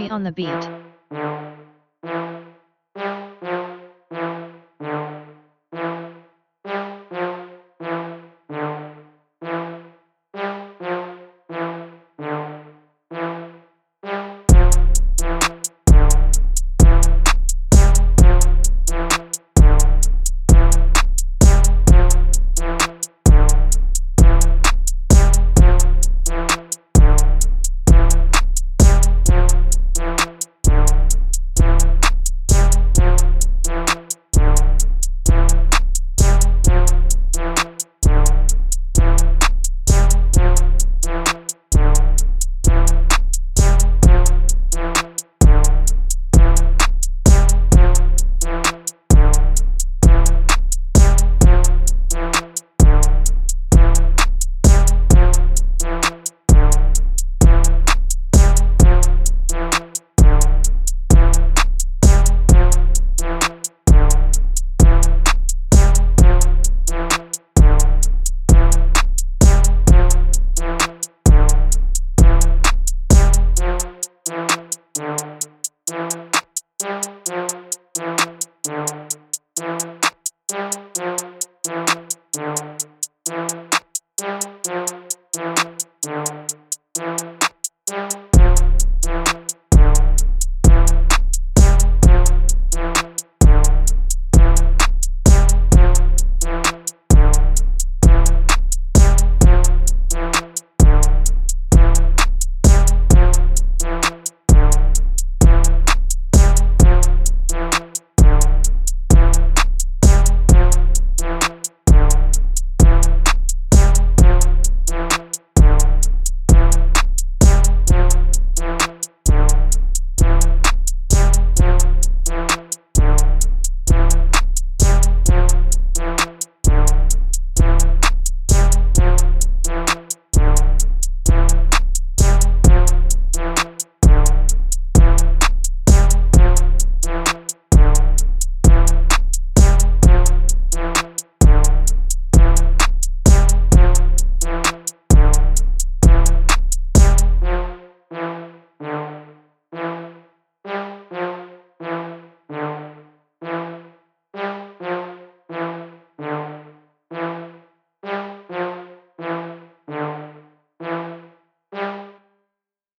Cherry on the beat.